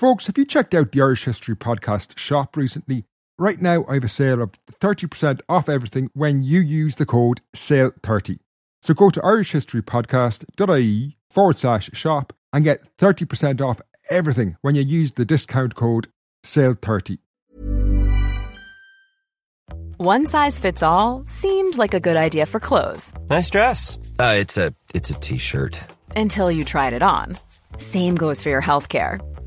Folks, have you checked out the Irish History Podcast shop recently? Right now, I have a sale of 30% off everything when you use the code SALE30. So go to irishhistorypodcast.ie forward slash shop and get 30% off everything when you use the discount code SALE30. One size fits all seemed like a good idea for clothes Nice dress. Uh, it's a it's a t-shirt. until you tried it on. Same goes for your healthcare.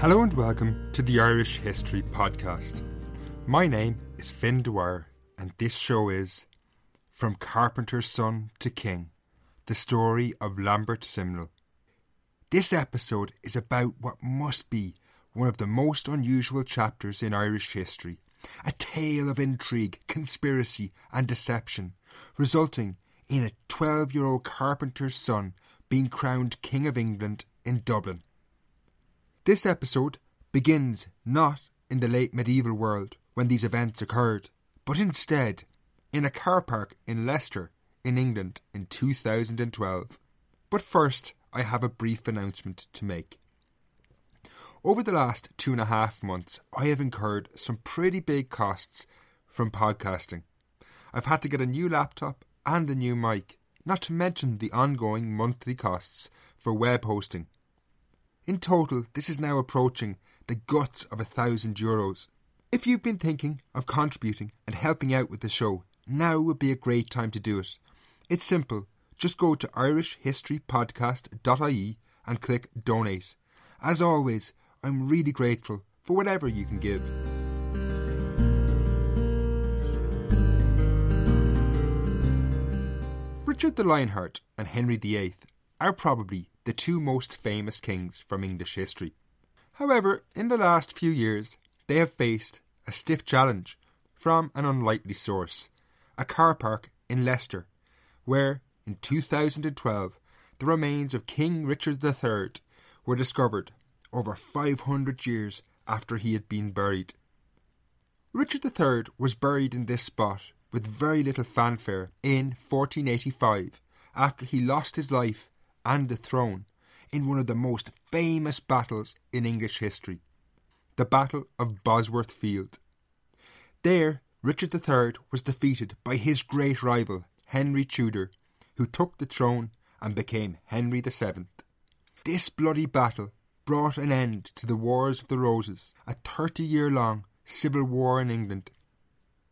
Hello and welcome to the Irish History Podcast. My name is Fin Dwyer, and this show is From Carpenter's Son to King The Story of Lambert Simnel. This episode is about what must be one of the most unusual chapters in Irish history a tale of intrigue, conspiracy, and deception, resulting in a 12 year old carpenter's son being crowned King of England in Dublin. This episode begins not in the late medieval world when these events occurred, but instead in a car park in Leicester, in England, in 2012. But first, I have a brief announcement to make. Over the last two and a half months, I have incurred some pretty big costs from podcasting. I've had to get a new laptop and a new mic, not to mention the ongoing monthly costs for web hosting. In total, this is now approaching the guts of a thousand euros. If you've been thinking of contributing and helping out with the show, now would be a great time to do it. It's simple. Just go to irishhistorypodcast.ie and click donate. As always, I'm really grateful for whatever you can give. Richard the Lionheart and Henry VIII are probably the two most famous kings from English history. However, in the last few years, they have faced a stiff challenge from an unlikely source a car park in Leicester, where, in 2012, the remains of King Richard III were discovered over 500 years after he had been buried. Richard III was buried in this spot with very little fanfare in 1485 after he lost his life and the throne in one of the most famous battles in English history the Battle of Bosworth Field. There, Richard III was defeated by his great rival, Henry Tudor, who took the throne and became Henry VII. This bloody battle brought an end to the Wars of the Roses, a 30 year long civil war in England.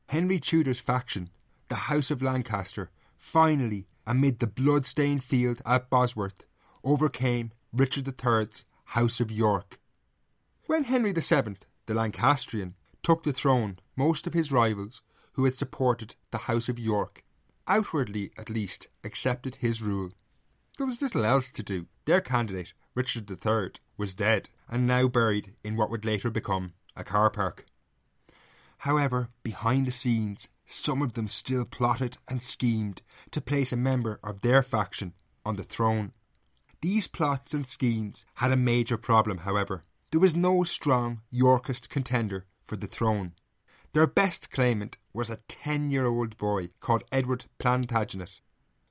Henry Tudor's faction, the House of Lancaster, finally, amid the blood-stained field at Bosworth, overcame Richard III's House of York. When Henry VII, the Lancastrian, took the throne, most of his rivals, who had supported the House of York, outwardly at least, accepted his rule. There was little else to do. Their candidate, Richard III, was dead and now buried in what would later become a car park. However, behind the scenes, some of them still plotted and schemed to place a member of their faction on the throne. These plots and schemes had a major problem, however. There was no strong Yorkist contender for the throne. Their best claimant was a ten year old boy called Edward Plantagenet.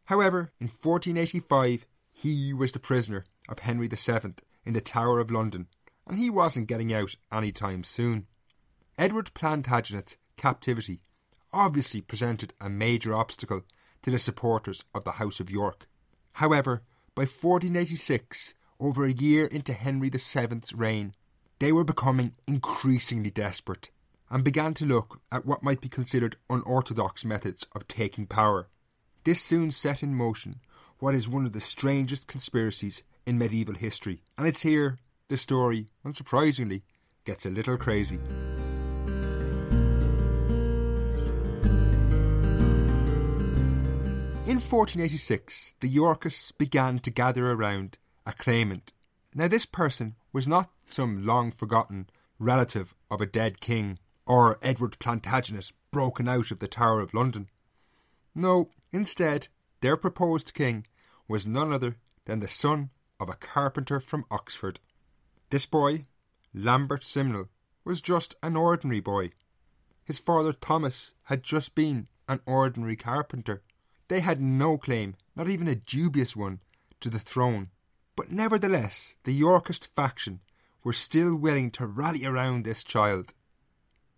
However, in 1485, he was the prisoner of Henry VII in the Tower of London, and he wasn't getting out any time soon. Edward Plantagenet's captivity obviously presented a major obstacle to the supporters of the House of York. However, by 1486, over a year into Henry VII's reign, they were becoming increasingly desperate and began to look at what might be considered unorthodox methods of taking power. This soon set in motion what is one of the strangest conspiracies in medieval history, and it's here the story, unsurprisingly, gets a little crazy. In 1486, the Yorkists began to gather around a claimant. Now, this person was not some long forgotten relative of a dead king or Edward Plantagenet broken out of the Tower of London. No, instead, their proposed king was none other than the son of a carpenter from Oxford. This boy, Lambert Simnel, was just an ordinary boy. His father Thomas had just been an ordinary carpenter. They had no claim, not even a dubious one, to the throne. But nevertheless, the Yorkist faction were still willing to rally around this child.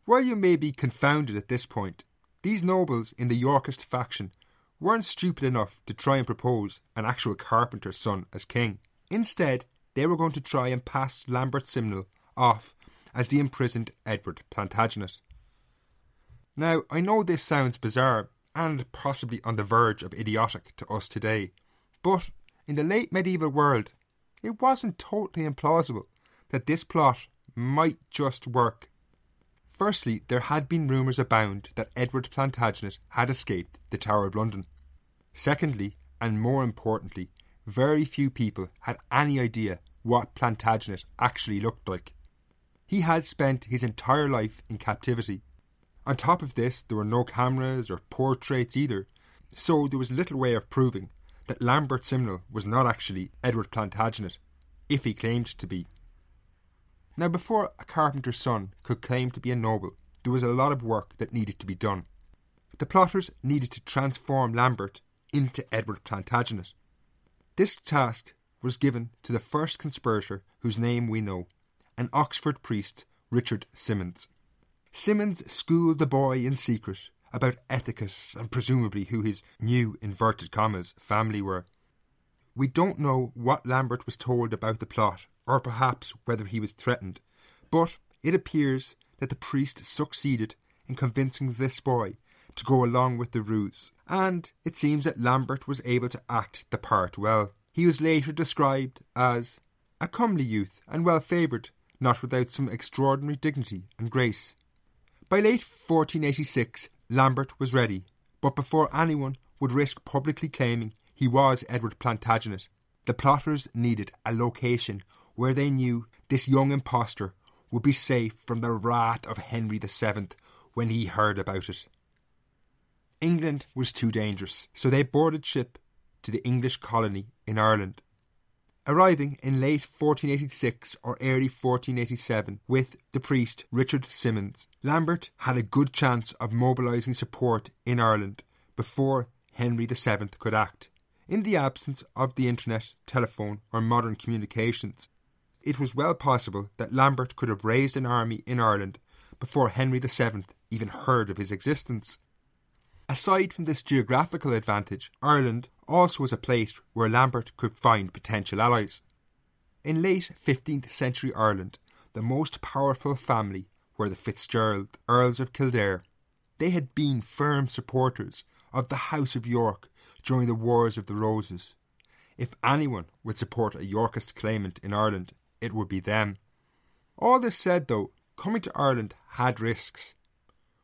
While you may be confounded at this point, these nobles in the Yorkist faction weren't stupid enough to try and propose an actual carpenter's son as king. Instead, they were going to try and pass Lambert Simnel off as the imprisoned Edward Plantagenet. Now, I know this sounds bizarre and possibly on the verge of idiotic to us today, but in the late medieval world, it wasn't totally implausible that this plot might just work Firstly, there had been rumours abound that Edward Plantagenet had escaped the Tower of London. Secondly, and more importantly, very few people had any idea what Plantagenet actually looked like. He had spent his entire life in captivity. On top of this, there were no cameras or portraits either, so there was little way of proving that Lambert Simnel was not actually Edward Plantagenet, if he claimed to be. Now, before a carpenter's son could claim to be a noble, there was a lot of work that needed to be done. The plotters needed to transform Lambert into Edward Plantagenet. This task was given to the first conspirator whose name we know, an Oxford priest, Richard Simmons. Simmons schooled the boy in secret about etiquette and presumably who his new inverted commas family were. We don't know what Lambert was told about the plot or perhaps whether he was threatened, but it appears that the priest succeeded in convincing this boy to go along with the ruse, and it seems that Lambert was able to act the part well. He was later described as a comely youth and well favoured, not without some extraordinary dignity and grace. By late 1486, Lambert was ready, but before anyone would risk publicly claiming he was Edward Plantagenet, the plotters needed a location where they knew this young impostor would be safe from the wrath of Henry VII when he heard about it. England was too dangerous, so they boarded ship to the English colony in Ireland. Arriving in late 1486 or early 1487 with the priest Richard Simmons, Lambert had a good chance of mobilising support in Ireland before Henry VII could act. In the absence of the internet, telephone, or modern communications, it was well possible that Lambert could have raised an army in Ireland before Henry VII even heard of his existence. Aside from this geographical advantage, Ireland also was a place where Lambert could find potential allies. In late 15th century Ireland, the most powerful family were the Fitzgerald, Earls of Kildare. They had been firm supporters of the House of York during the Wars of the Roses. If anyone would support a Yorkist claimant in Ireland, it would be them. All this said, though, coming to Ireland had risks.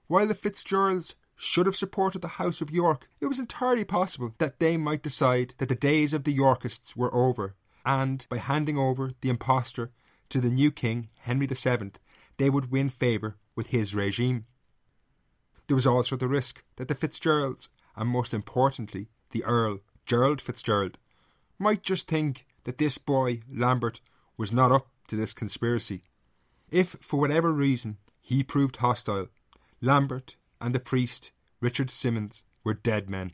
While the Fitzgeralds should have supported the House of York, it was entirely possible that they might decide that the days of the Yorkists were over, and by handing over the impostor to the new king, Henry VII, they would win favour with his regime. There was also the risk that the Fitzgeralds, and most importantly, the Earl, Gerald Fitzgerald, might just think that this boy, Lambert, was not up to this conspiracy. If, for whatever reason, he proved hostile, Lambert and the priest, Richard Simmons, were dead men.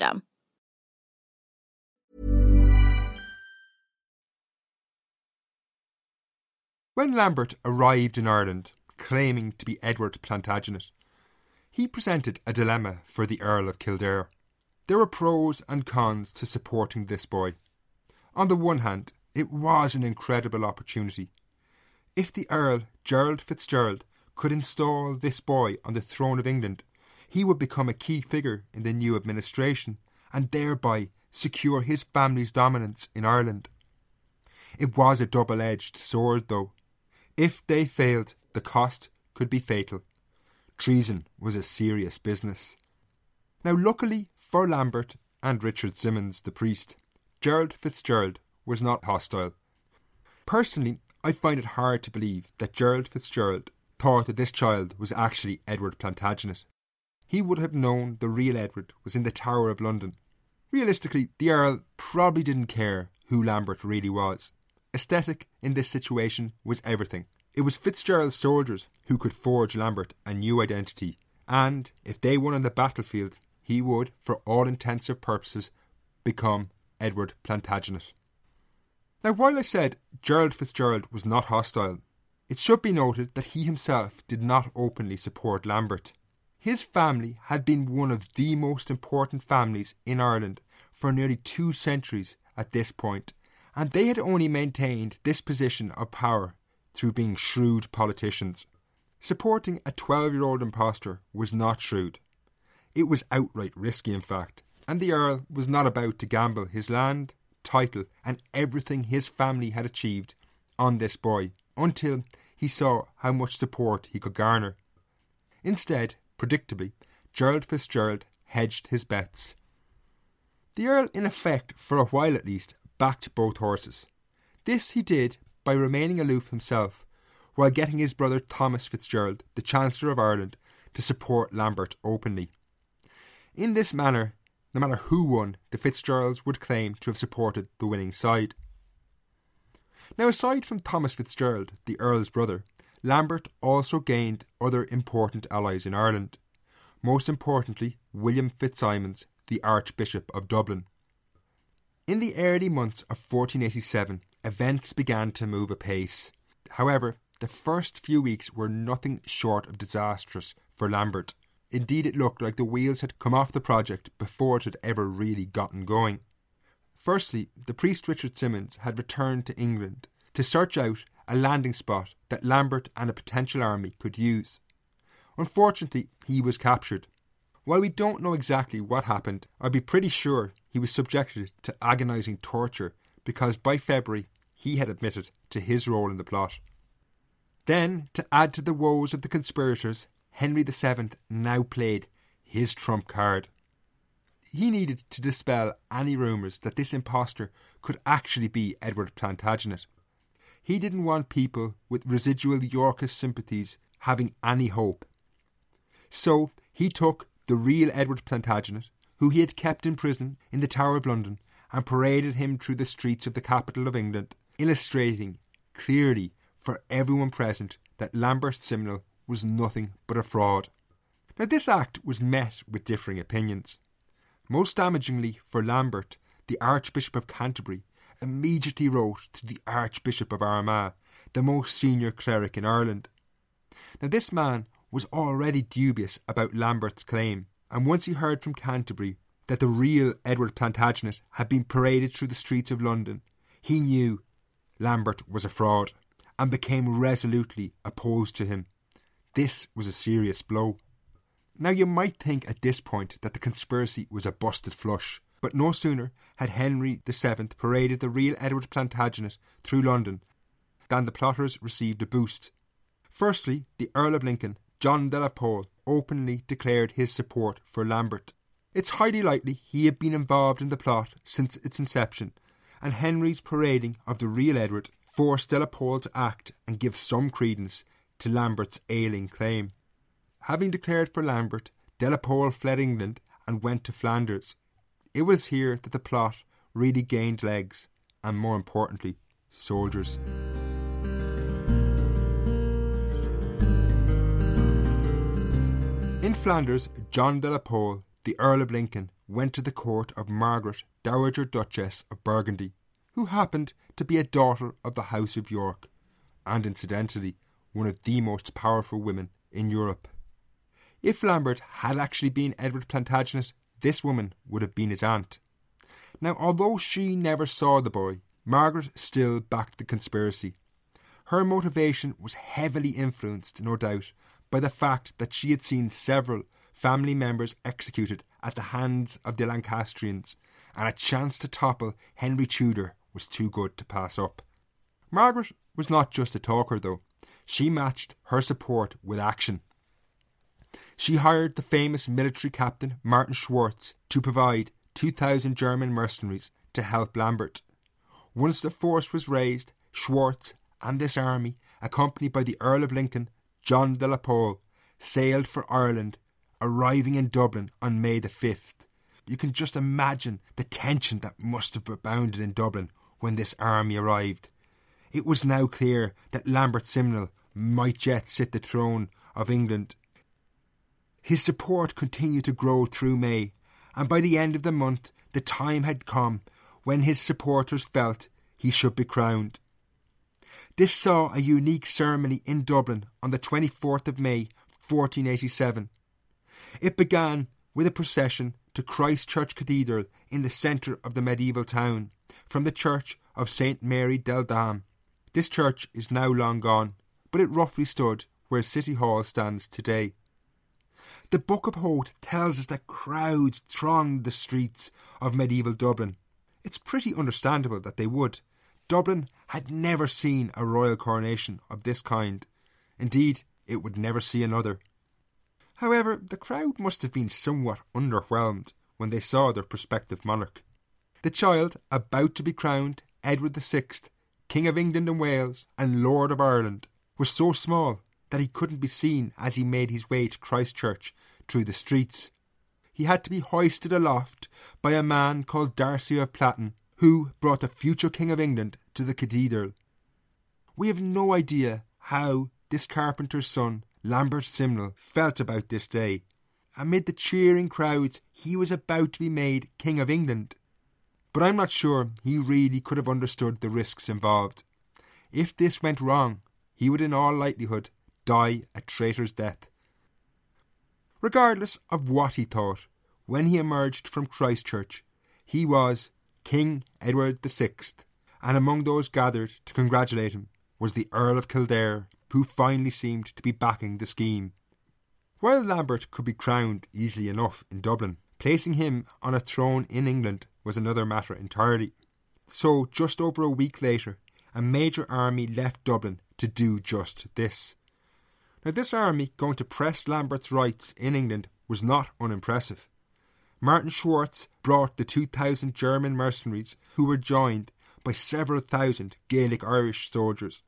system. When Lambert arrived in Ireland, claiming to be Edward Plantagenet, he presented a dilemma for the Earl of Kildare. There were pros and cons to supporting this boy. On the one hand, it was an incredible opportunity. If the Earl, Gerald Fitzgerald, could install this boy on the throne of England, he would become a key figure in the new administration and thereby secure his family's dominance in Ireland. It was a double edged sword, though. If they failed, the cost could be fatal. Treason was a serious business. Now, luckily for Lambert and Richard Simmons, the priest, Gerald Fitzgerald was not hostile. Personally, I find it hard to believe that Gerald Fitzgerald thought that this child was actually Edward Plantagenet. He would have known the real Edward was in the Tower of London. Realistically, the Earl probably didn't care who Lambert really was. Aesthetic in this situation was everything. It was Fitzgerald's soldiers who could forge Lambert a new identity, and if they won on the battlefield, he would, for all intensive purposes, become Edward Plantagenet. Now, while I said Gerald Fitzgerald was not hostile, it should be noted that he himself did not openly support Lambert. His family had been one of the most important families in Ireland for nearly two centuries at this point, and they had only maintained this position of power through being shrewd politicians. Supporting a 12 year old impostor was not shrewd. It was outright risky, in fact, and the Earl was not about to gamble his land, title, and everything his family had achieved on this boy until he saw how much support he could garner. Instead, predictably, Gerald Fitzgerald hedged his bets. The Earl, in effect, for a while at least, backed both horses. This he did by remaining aloof himself, while getting his brother Thomas Fitzgerald, the Chancellor of Ireland, to support Lambert openly. In this manner, no matter who won, the Fitzgeralds would claim to have supported the winning side. Now, aside from Thomas Fitzgerald, the Earl's brother, Lambert also gained other important allies in Ireland. Most importantly, William Fitzsimons, the Archbishop of Dublin. In the early months of 1487, events began to move apace. However, the first few weeks were nothing short of disastrous for Lambert. Indeed, it looked like the wheels had come off the project before it had ever really gotten going. Firstly, the priest Richard Simmons had returned to England to search out a landing spot that Lambert and a potential army could use. Unfortunately, he was captured. While we don't know exactly what happened, I'd be pretty sure he was subjected to agonising torture because by February he had admitted to his role in the plot. Then, to add to the woes of the conspirators, Henry VII now played his trump card. He needed to dispel any rumours that this impostor could actually be Edward Plantagenet. He didn't want people with residual Yorkist sympathies having any hope. So he took the real Edward Plantagenet, who he had kept in prison in the Tower of London, and paraded him through the streets of the capital of England, illustrating clearly for everyone present that Lambert Simnel was nothing but a fraud. Now, this act was met with differing opinions. Most damagingly for Lambert, the Archbishop of Canterbury immediately wrote to the Archbishop of Armagh, the most senior cleric in Ireland. Now, this man was already dubious about Lambert's claim, and once he heard from Canterbury that the real Edward Plantagenet had been paraded through the streets of London, he knew Lambert was a fraud and became resolutely opposed to him. This was a serious blow. Now, you might think at this point that the conspiracy was a busted flush, but no sooner had Henry VII paraded the real Edward Plantagenet through London than the plotters received a boost. Firstly, the Earl of Lincoln, John de la Pole, openly declared his support for Lambert. It's highly likely he had been involved in the plot since its inception, and Henry's parading of the real Edward forced de la Pole to act and give some credence to Lambert's ailing claim. Having declared for Lambert, de la Pole fled England and went to Flanders. It was here that the plot really gained legs, and more importantly, soldiers. In Flanders, John de la Pole, the Earl of Lincoln, went to the court of Margaret, Dowager Duchess of Burgundy, who happened to be a daughter of the House of York, and incidentally, one of the most powerful women in Europe. If Lambert had actually been Edward Plantagenet, this woman would have been his aunt. Now, although she never saw the boy, Margaret still backed the conspiracy. Her motivation was heavily influenced, no doubt, by the fact that she had seen several family members executed at the hands of the Lancastrians, and a chance to topple Henry Tudor was too good to pass up. Margaret was not just a talker, though. She matched her support with action. She hired the famous military captain Martin Schwartz to provide 2,000 German mercenaries to help Lambert. Once the force was raised, Schwartz and this army, accompanied by the Earl of Lincoln, John de la Pole, sailed for Ireland, arriving in Dublin on May the 5th. You can just imagine the tension that must have abounded in Dublin when this army arrived. It was now clear that Lambert Simnel might yet sit the throne of England his support continued to grow through May, and by the end of the month the time had come when his supporters felt he should be crowned. This saw a unique ceremony in Dublin on the 24th of May 1487. It began with a procession to Christ Church Cathedral in the centre of the medieval town, from the church of St Mary del Dam. This church is now long gone, but it roughly stood where City Hall stands today. The Book of Howth tells us that crowds thronged the streets of medieval Dublin. It's pretty understandable that they would. Dublin had never seen a royal coronation of this kind. Indeed, it would never see another. However, the crowd must have been somewhat underwhelmed when they saw their prospective monarch. The child, about to be crowned Edward VI, King of England and Wales and Lord of Ireland, was so small that he couldn't be seen as he made his way to Christchurch through the streets. He had to be hoisted aloft by a man called Darcy of Platten, who brought the future King of England to the cathedral. We have no idea how this carpenter's son, Lambert Simnel, felt about this day. Amid the cheering crowds, he was about to be made King of England. But I'm not sure he really could have understood the risks involved. If this went wrong, he would in all likelihood die a traitor's death. Regardless of what he thought, when he emerged from Christchurch, he was King Edward VI, and among those gathered to congratulate him was the Earl of Kildare, who finally seemed to be backing the scheme. While Lambert could be crowned easily enough in Dublin, placing him on a throne in England was another matter entirely. So, just over a week later, a major army left Dublin to do just this. Now, this army going to press Lambert's rights in England was not unimpressive. Martin Schwartz brought the 2,000 German mercenaries who were joined by several thousand Gaelic Irish soldiers.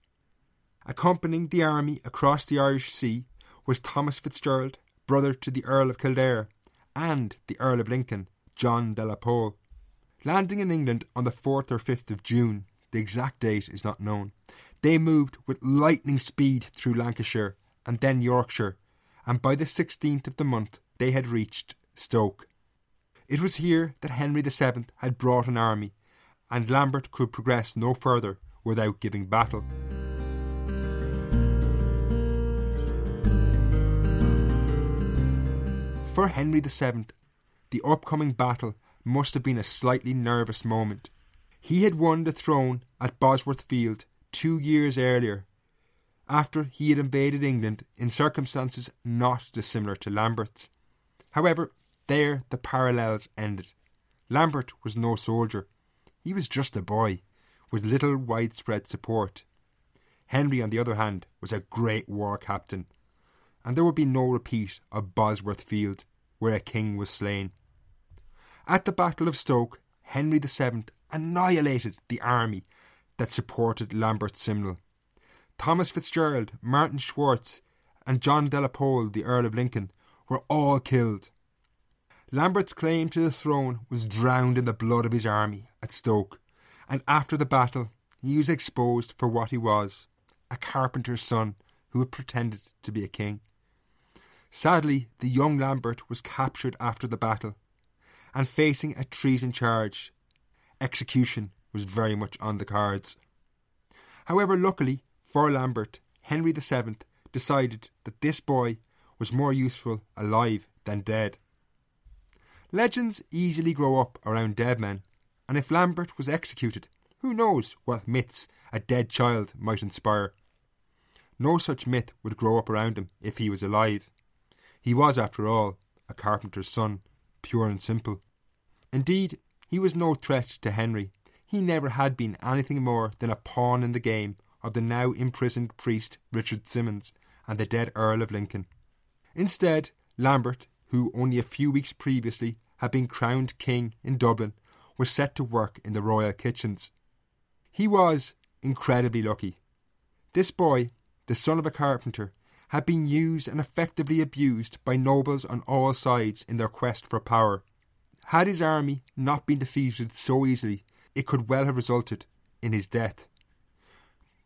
Accompanying the army across the Irish Sea was Thomas Fitzgerald, brother to the Earl of Kildare, and the Earl of Lincoln, John de la Pole. Landing in England on the 4th or 5th of June, the exact date is not known, they moved with lightning speed through Lancashire and then Yorkshire, and by the 16th of the month they had reached Stoke. It was here that Henry VII had brought an army, and Lambert could progress no further without giving battle. For Henry VII, the upcoming battle must have been a slightly nervous moment. He had won the throne at Bosworth Field two years earlier, after he had invaded England in circumstances not dissimilar to Lambert's. However, there the parallels ended. Lambert was no soldier. He was just a boy, with little widespread support. Henry, on the other hand, was a great war captain, and there would be no repeat of Bosworth Field, where a king was slain. At the Battle of Stoke, Henry VII annihilated the army that supported Lambert Simnel. Thomas Fitzgerald, Martin Schwartz, and John de la Pole, the Earl of Lincoln, were all killed. Lambert's claim to the throne was drowned in the blood of his army at Stoke, and after the battle he was exposed for what he was a carpenter's son who had pretended to be a king. Sadly, the young Lambert was captured after the battle and facing a treason charge. Execution was very much on the cards. However, luckily for Lambert, Henry VII decided that this boy was more useful alive than dead. Legends easily grow up around dead men, and if Lambert was executed, who knows what myths a dead child might inspire. No such myth would grow up around him if he was alive. He was, after all, a carpenter's son, pure and simple. Indeed, he was no threat to Henry. He never had been anything more than a pawn in the game of the now imprisoned priest Richard Simmons and the dead Earl of Lincoln. Instead, Lambert, who only a few weeks previously had been crowned king in Dublin, was set to work in the royal kitchens. He was incredibly lucky. This boy, the son of a carpenter, had been used and effectively abused by nobles on all sides in their quest for power. Had his army not been defeated so easily, it could well have resulted in his death.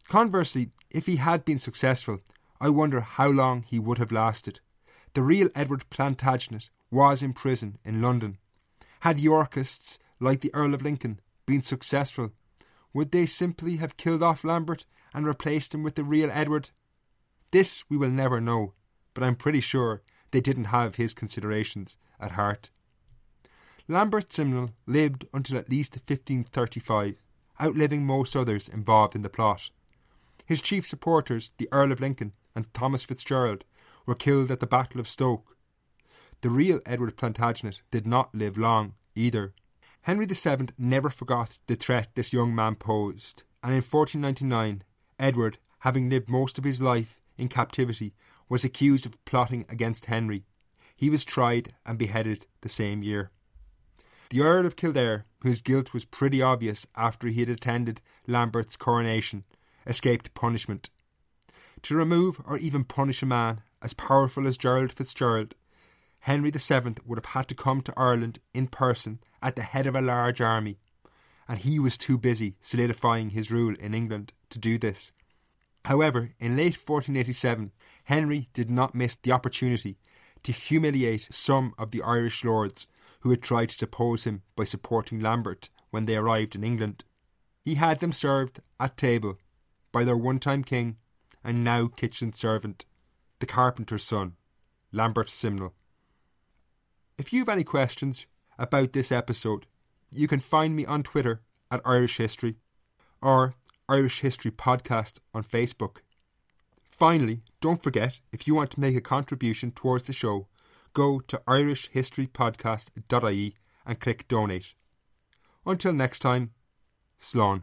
Conversely, if he had been successful, I wonder how long he would have lasted. The real Edward Plantagenet was in prison in London. Had Yorkists, like the Earl of Lincoln, been successful, would they simply have killed off Lambert and replaced him with the real Edward? This we will never know, but I'm pretty sure they didn't have his considerations at heart. Lambert Simnel lived until at least 1535, outliving most others involved in the plot. His chief supporters, the Earl of Lincoln and Thomas Fitzgerald, were killed at the Battle of Stoke. The real Edward Plantagenet did not live long either. Henry VII never forgot the threat this young man posed, and in 1499, Edward, having lived most of his life in captivity, was accused of plotting against Henry. He was tried and beheaded the same year. The Earl of Kildare, whose guilt was pretty obvious after he had attended Lambert's coronation, escaped punishment. To remove or even punish a man as powerful as Gerald Fitzgerald, Henry VII would have had to come to Ireland in person at the head of a large army, and he was too busy solidifying his rule in England to do this. However, in late 1487, Henry did not miss the opportunity to humiliate some of the Irish lords who had tried to depose him by supporting Lambert when they arrived in England. He had them served at table by their one time king and now kitchen servant, the carpenter's son, Lambert Simnel. If you have any questions about this episode, you can find me on Twitter at Irish History or Irish History Podcast on Facebook. Finally, don't forget if you want to make a contribution towards the show, go to irishhistorypodcast.ie and click donate. Until next time, Slán.